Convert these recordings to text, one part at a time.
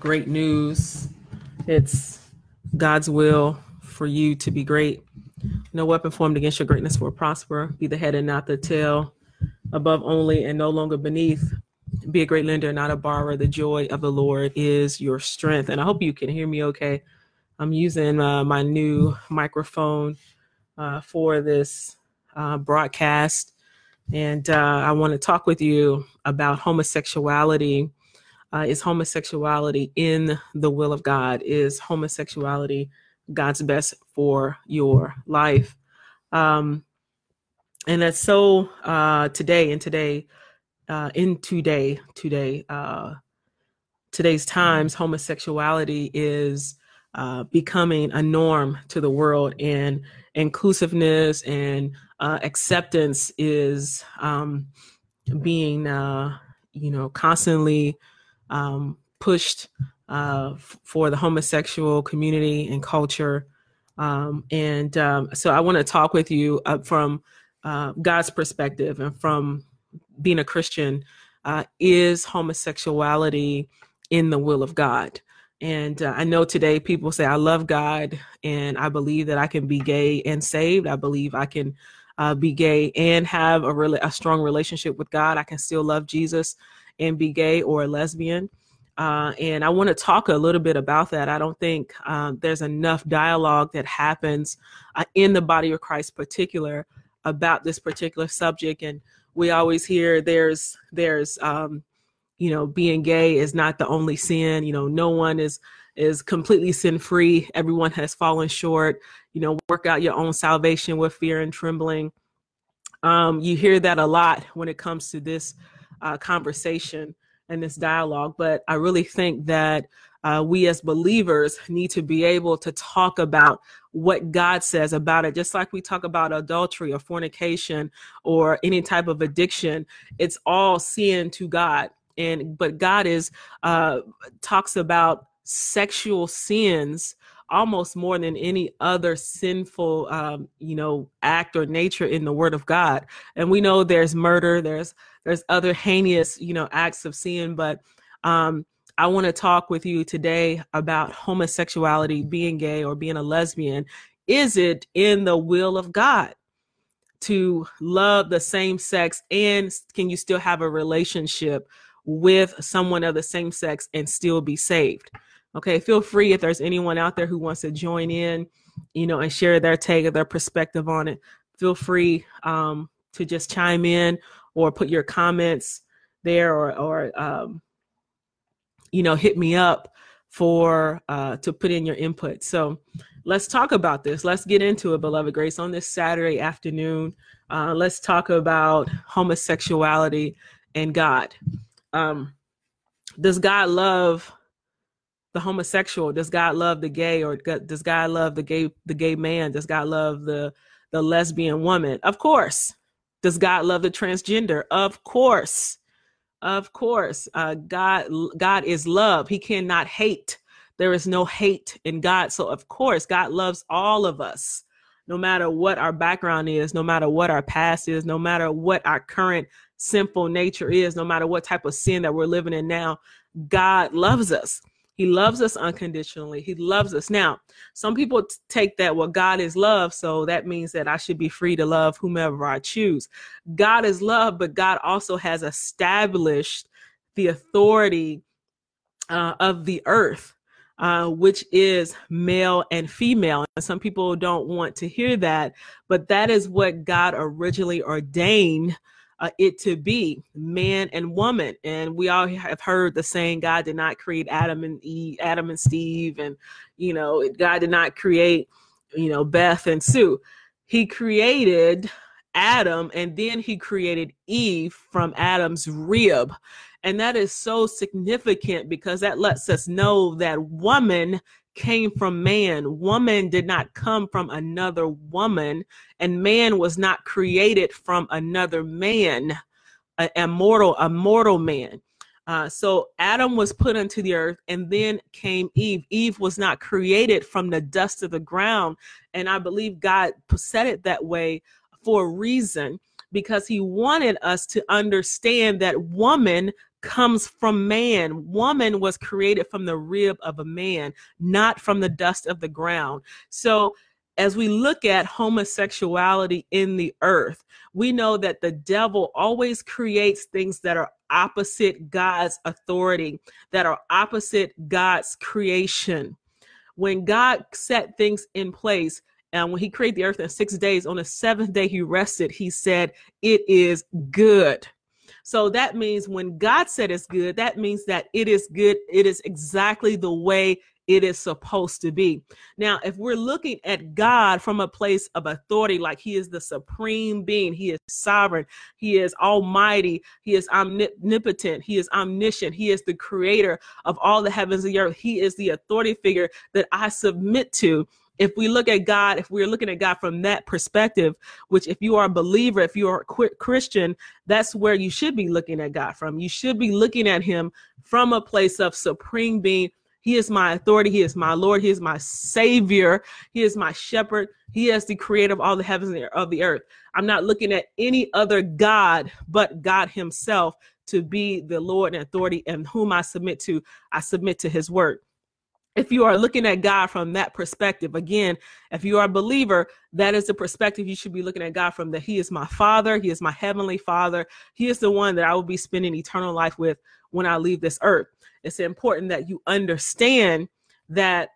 great news. It's God's will for you to be great. No weapon formed against your greatness will prosper. Be the head and not the tail, above only and no longer beneath. Be a great lender, not a borrower. The joy of the Lord is your strength. And I hope you can hear me okay. I'm using uh, my new microphone uh, for this uh, broadcast. And uh, I want to talk with you about homosexuality uh, is homosexuality in the will of God? Is homosexuality God's best for your life? Um, and that's so uh, today and today, uh, in today, today, uh, today's times, homosexuality is uh, becoming a norm to the world, and inclusiveness and uh, acceptance is um, being, uh, you know, constantly um, pushed uh, for the homosexual community and culture. Um, and um, so I want to talk with you uh, from uh, God's perspective and from being a Christian. Uh, is homosexuality in the will of God? And uh, I know today people say, I love God and I believe that I can be gay and saved. I believe I can uh, be gay and have a really a strong relationship with God. I can still love Jesus and be gay or a lesbian. Uh, and I want to talk a little bit about that. I don't think um, there's enough dialogue that happens uh, in the body of Christ, particular about this particular subject. And we always hear there's there's um, you know being gay is not the only sin. You know, no one is is completely sin free. Everyone has fallen short. You know, work out your own salvation with fear and trembling. Um, you hear that a lot when it comes to this uh, conversation and this dialogue. But I really think that uh, we as believers need to be able to talk about what God says about it, just like we talk about adultery or fornication or any type of addiction. It's all sin to God, and but God is uh, talks about sexual sins almost more than any other sinful um, you know act or nature in the word of god. And we know there's murder there's there's other heinous you know acts of sin but um, i want to talk with you today about homosexuality being gay or being a lesbian. Is it in the will of god to love the same sex and can you still have a relationship with someone of the same sex and still be saved Okay, feel free if there's anyone out there who wants to join in, you know, and share their take or their perspective on it. Feel free um, to just chime in or put your comments there, or or um, you know, hit me up for uh, to put in your input. So let's talk about this. Let's get into it, beloved Grace, on this Saturday afternoon. Uh, let's talk about homosexuality and God. Um, does God love the homosexual? Does God love the gay, or does God love the gay the gay man? Does God love the the lesbian woman? Of course. Does God love the transgender? Of course. Of course. Uh, God God is love. He cannot hate. There is no hate in God. So of course, God loves all of us. No matter what our background is, no matter what our past is, no matter what our current sinful nature is, no matter what type of sin that we're living in now, God loves us. He loves us unconditionally. He loves us. Now, some people t- take that, well, God is love. So that means that I should be free to love whomever I choose. God is love, but God also has established the authority uh, of the earth. Uh, which is male and female. And some people don't want to hear that, but that is what God originally ordained uh, it to be man and woman. And we all have heard the saying, God did not create Adam and Eve, Adam and Steve, and you know, God did not create, you know, Beth and Sue. He created Adam and then he created Eve from Adam's rib. And that is so significant because that lets us know that woman came from man. Woman did not come from another woman, and man was not created from another man, a, a mortal, a mortal man. Uh, so Adam was put into the earth, and then came Eve. Eve was not created from the dust of the ground, and I believe God said it that way for a reason because He wanted us to understand that woman comes from man. Woman was created from the rib of a man, not from the dust of the ground. So, as we look at homosexuality in the earth, we know that the devil always creates things that are opposite God's authority, that are opposite God's creation. When God set things in place, and when he created the earth in six days, on the seventh day he rested, he said, It is good. So that means when God said it's good, that means that it is good. It is exactly the way it is supposed to be. Now, if we're looking at God from a place of authority, like He is the supreme being, He is sovereign, He is almighty, He is omnipotent, He is omniscient, He is the creator of all the heavens and the earth, He is the authority figure that I submit to if we look at God, if we're looking at God from that perspective, which if you are a believer, if you are a Christian, that's where you should be looking at God from. You should be looking at Him from a place of supreme being. He is my authority. He is my Lord. He is my Savior. He is my shepherd. He is the creator of all the heavens and of the earth. I'm not looking at any other God but God Himself to be the Lord and authority and whom I submit to. I submit to His word if you are looking at God from that perspective, again, if you are a believer, that is the perspective you should be looking at God from that He is my Father, He is my Heavenly Father, He is the one that I will be spending eternal life with when I leave this earth. It's important that you understand that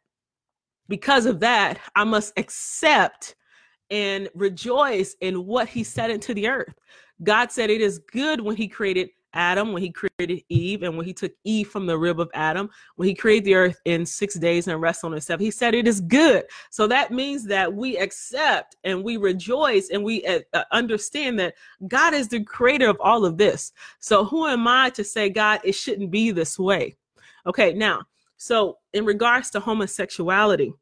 because of that, I must accept and rejoice in what He said into the earth. God said it is good when He created Adam, when he created Eve, and when he took Eve from the rib of Adam, when he created the earth in six days and rested on himself, he said it is good. So that means that we accept and we rejoice and we uh, uh, understand that God is the creator of all of this. So who am I to say, God, it shouldn't be this way? Okay, now, so in regards to homosexuality,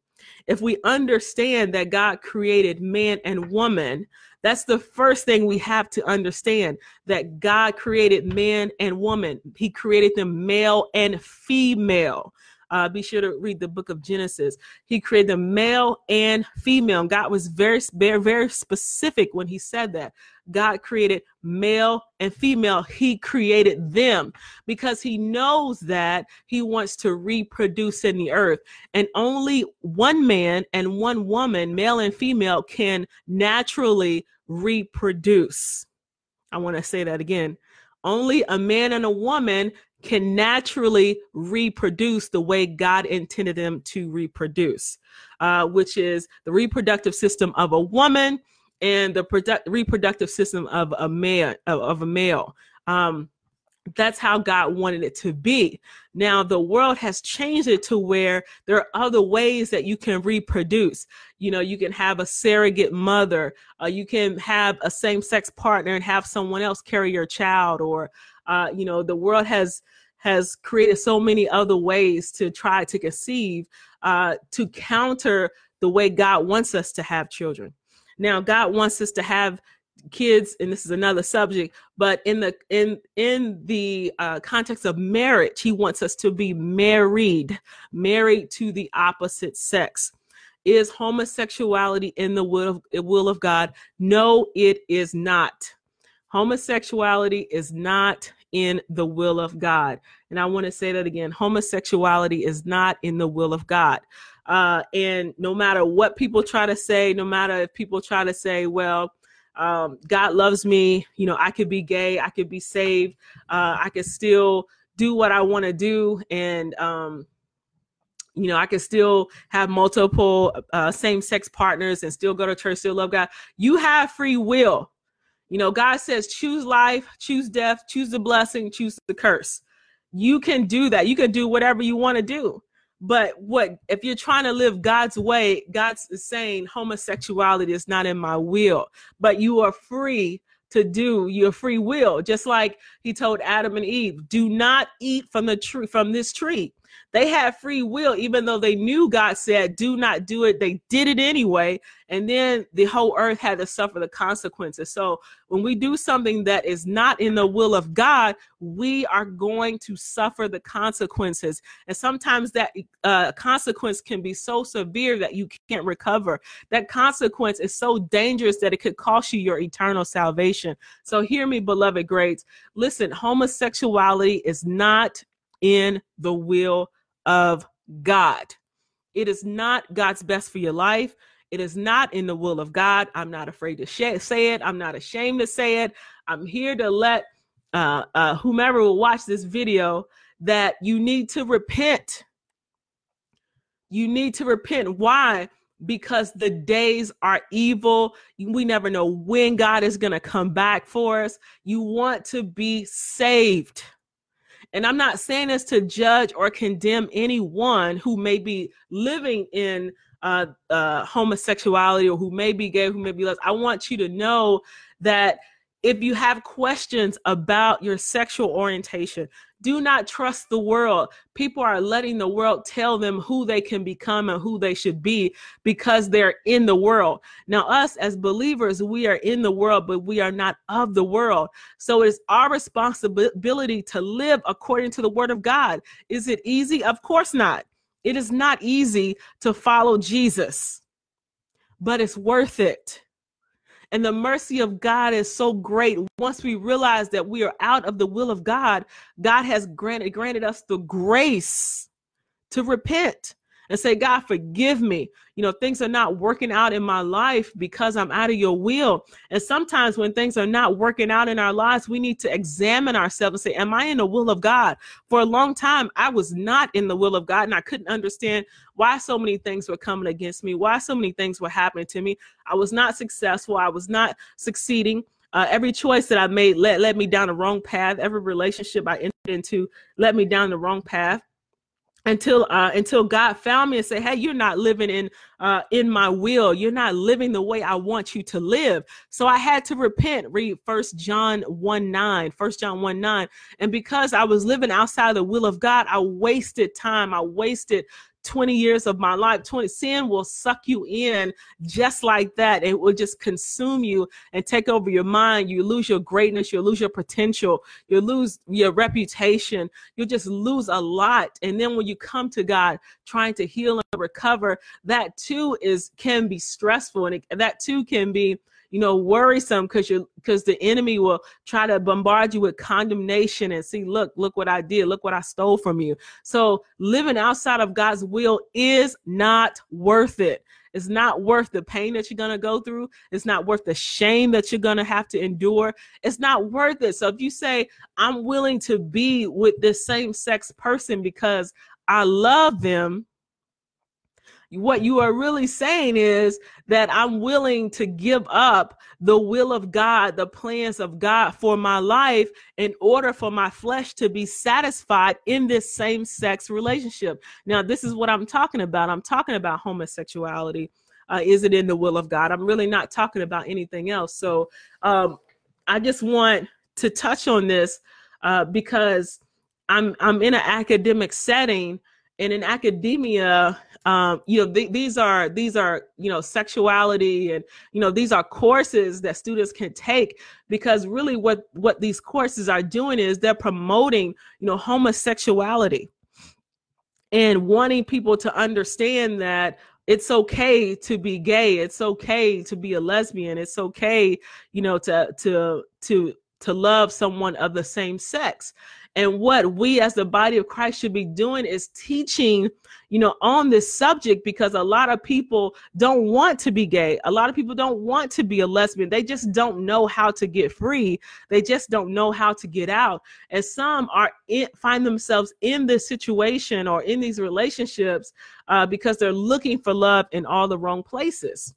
if we understand that God created man and woman, that's the first thing we have to understand that God created man and woman. He created them male and female. Uh, be sure to read the book of Genesis. He created the male and female. God was very, very, very specific when he said that. God created male and female. He created them because he knows that he wants to reproduce in the earth. And only one man and one woman, male and female, can naturally reproduce. I want to say that again. Only a man and a woman can naturally reproduce the way God intended them to reproduce, uh, which is the reproductive system of a woman and the product- reproductive system of a of, of a male. Um, that's how God wanted it to be. Now, the world has changed it to where there are other ways that you can reproduce. You know, you can have a surrogate mother, uh, you can have a same sex partner and have someone else carry your child, or, uh, you know, the world has has created so many other ways to try to conceive uh, to counter the way God wants us to have children. Now, God wants us to have kids and this is another subject but in the in in the uh, context of marriage he wants us to be married married to the opposite sex. Is homosexuality in the will of, will of god? No it is not. Homosexuality is not in the will of god and i want to say that again homosexuality is not in the will of god uh, and no matter what people try to say no matter if people try to say well um, God loves me. You know, I could be gay, I could be saved, uh, I could still do what I want to do, and um, you know, I could still have multiple uh, same-sex partners and still go to church, still love God. You have free will. You know, God says, choose life, choose death, choose the blessing, choose the curse. You can do that. You can do whatever you want to do. But what if you're trying to live God's way? God's saying homosexuality is not in my will, but you are free to do your free will. Just like he told Adam and Eve, do not eat from the tree from this tree. They had free will, even though they knew God said, do not do it. They did it anyway. And then the whole earth had to suffer the consequences. So when we do something that is not in the will of God, we are going to suffer the consequences. And sometimes that uh, consequence can be so severe that you can't recover. That consequence is so dangerous that it could cost you your eternal salvation. So hear me, beloved greats. Listen, homosexuality is not in the will of God. It is not God's best for your life. It is not in the will of God. I'm not afraid to say it. I'm not ashamed to say it. I'm here to let uh, uh, whomever will watch this video that you need to repent. You need to repent. Why? Because the days are evil. We never know when God is going to come back for us. You want to be saved. And I'm not saying this to judge or condemn anyone who may be living in uh, uh, homosexuality or who may be gay, who may be less. I want you to know that if you have questions about your sexual orientation, do not trust the world. People are letting the world tell them who they can become and who they should be because they're in the world. Now, us as believers, we are in the world, but we are not of the world. So it's our responsibility to live according to the word of God. Is it easy? Of course not. It is not easy to follow Jesus, but it's worth it. And the mercy of God is so great. Once we realize that we are out of the will of God, God has granted granted us the grace to repent and say, God, forgive me. You know, things are not working out in my life because I'm out of your will. And sometimes when things are not working out in our lives, we need to examine ourselves and say, Am I in the will of God? For a long time, I was not in the will of God and I couldn't understand why so many things were coming against me, why so many things were happening to me. I was not successful, I was not succeeding. Uh, every choice that I made led, led me down the wrong path. Every relationship I entered into led me down the wrong path until uh, until God found me and said, "Hey, you're not living in uh, in my will. You're not living the way I want you to live." So I had to repent. Read First John one nine, First John one nine, and because I was living outside of the will of God, I wasted time. I wasted 20 years of my life 20 sin will suck you in just like that. It will just consume you and take over your mind. You lose your greatness you lose your potential you lose your reputation. You just lose a lot. And then when you come to god trying to heal and recover that too is can be stressful and it, that too can be you know, worrisome because you because the enemy will try to bombard you with condemnation and see, look, look what I did, look what I stole from you. So living outside of God's will is not worth it. It's not worth the pain that you're going to go through. It's not worth the shame that you're going to have to endure. It's not worth it. So if you say, I'm willing to be with this same sex person because I love them, what you are really saying is that I'm willing to give up the will of God, the plans of God for my life in order for my flesh to be satisfied in this same sex relationship. Now, this is what I'm talking about. I'm talking about homosexuality. Uh, is it in the will of God? I'm really not talking about anything else. So um, I just want to touch on this uh, because I'm I'm in an academic setting and in academia um, you know th- these are these are you know sexuality and you know these are courses that students can take because really what what these courses are doing is they're promoting you know homosexuality and wanting people to understand that it's okay to be gay it's okay to be a lesbian it's okay you know to to to to love someone of the same sex and what we as the body of Christ should be doing is teaching, you know, on this subject because a lot of people don't want to be gay. A lot of people don't want to be a lesbian. They just don't know how to get free. They just don't know how to get out. And some are in, find themselves in this situation or in these relationships uh, because they're looking for love in all the wrong places.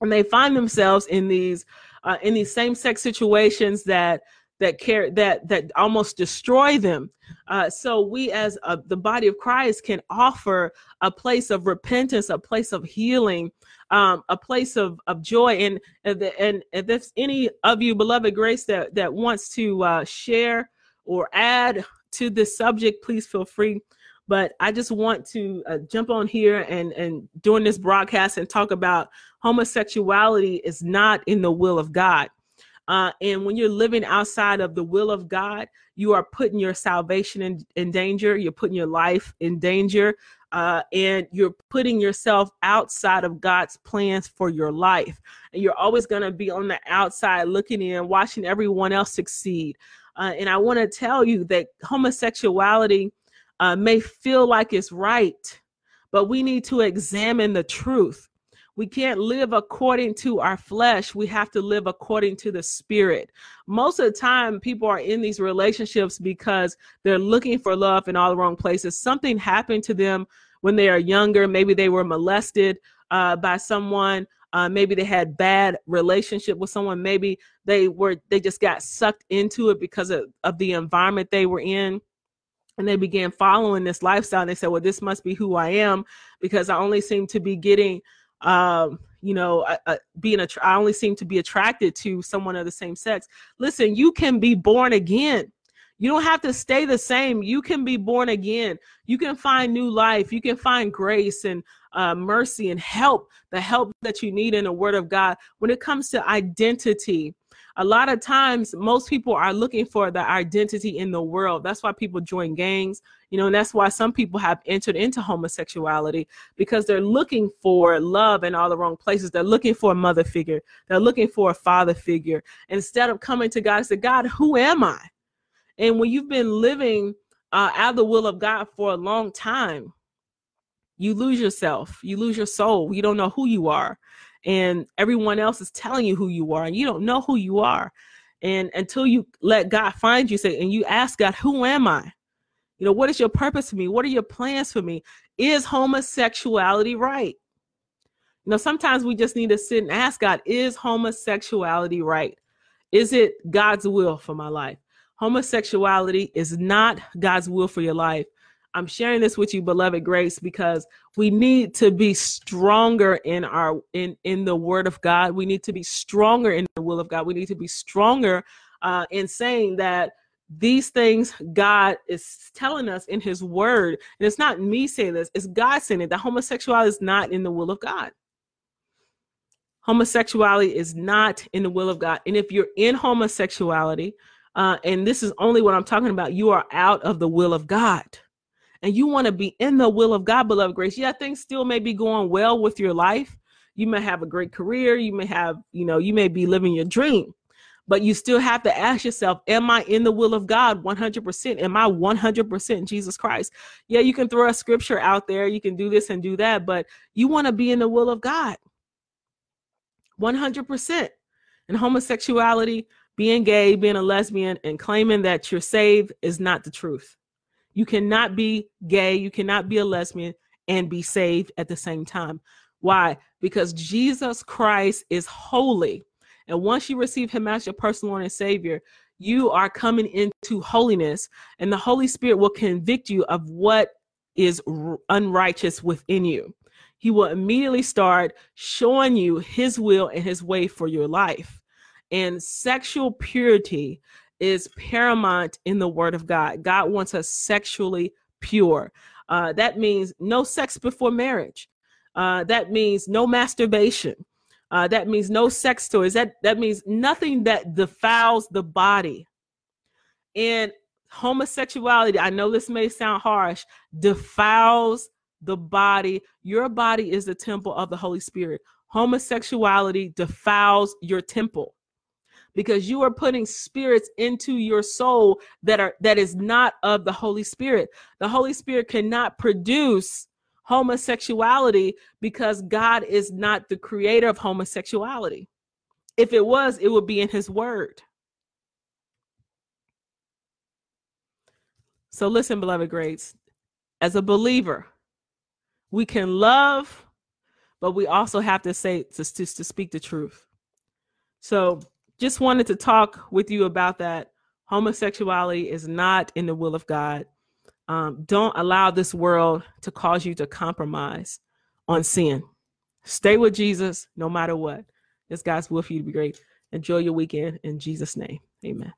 And they find themselves in these uh, in these same sex situations that that care that that almost destroy them. Uh, so we, as uh, the body of Christ, can offer a place of repentance, a place of healing, um, a place of of joy. And and, and if there's any of you, beloved grace, that that wants to uh, share or add to this subject, please feel free. But I just want to uh, jump on here and and during this broadcast and talk about homosexuality is not in the will of God. Uh, and when you're living outside of the will of God, you are putting your salvation in, in danger. You're putting your life in danger. Uh, and you're putting yourself outside of God's plans for your life. And you're always going to be on the outside looking in, watching everyone else succeed. Uh, and I want to tell you that homosexuality uh, may feel like it's right, but we need to examine the truth. We can't live according to our flesh. We have to live according to the spirit. Most of the time, people are in these relationships because they're looking for love in all the wrong places. Something happened to them when they are younger. Maybe they were molested uh, by someone. Uh, maybe they had bad relationship with someone. Maybe they were they just got sucked into it because of, of the environment they were in and they began following this lifestyle and they said well this must be who i am because i only seem to be getting um, you know, uh, uh, being a, I only seem to be attracted to someone of the same sex. Listen, you can be born again. You don't have to stay the same. You can be born again. You can find new life. You can find grace and uh, mercy and help, the help that you need in the Word of God. When it comes to identity, a lot of times most people are looking for the identity in the world. That's why people join gangs you know and that's why some people have entered into homosexuality because they're looking for love in all the wrong places. They're looking for a mother figure. They're looking for a father figure. Instead of coming to god and say god who am i? And when you've been living uh, out of the will of god for a long time you lose yourself. You lose your soul. You don't know who you are and everyone else is telling you who you are and you don't know who you are. And until you let god find you say and you ask god who am i? You know what is your purpose for me? What are your plans for me? Is homosexuality right? You know sometimes we just need to sit and ask god is homosexuality right? Is it god's will for my life? Homosexuality is not god's will for your life I'm sharing this with you, beloved grace, because we need to be stronger in our in in the word of God. We need to be stronger in the will of God. We need to be stronger uh, in saying that these things God is telling us in His Word, and it's not me saying this; it's God saying it. That homosexuality is not in the will of God. Homosexuality is not in the will of God, and if you're in homosexuality, uh, and this is only what I'm talking about, you are out of the will of God and you want to be in the will of God, beloved grace, yeah, things still may be going well with your life. You may have a great career. You may have, you know, you may be living your dream, but you still have to ask yourself, am I in the will of God 100%? Am I 100% Jesus Christ? Yeah, you can throw a scripture out there. You can do this and do that, but you want to be in the will of God 100%. And homosexuality, being gay, being a lesbian, and claiming that you're saved is not the truth. You cannot be gay, you cannot be a lesbian and be saved at the same time. Why? Because Jesus Christ is holy. And once you receive him as your personal Lord and Savior, you are coming into holiness, and the Holy Spirit will convict you of what is unrighteous within you. He will immediately start showing you his will and his way for your life. And sexual purity is paramount in the word of God. God wants us sexually pure. Uh, that means no sex before marriage. Uh, that means no masturbation. Uh, that means no sex toys. That that means nothing that defiles the body. And homosexuality, I know this may sound harsh, defiles the body. Your body is the temple of the Holy Spirit. Homosexuality defiles your temple because you are putting spirits into your soul that are that is not of the Holy Spirit. The Holy Spirit cannot produce homosexuality because God is not the creator of homosexuality. If it was, it would be in his word. So listen, beloved greats, as a believer, we can love, but we also have to say to, to, to speak the truth. So just wanted to talk with you about that. Homosexuality is not in the will of God. Um, don't allow this world to cause you to compromise on sin. Stay with Jesus no matter what. This God's will for you to be great. Enjoy your weekend in Jesus' name. Amen.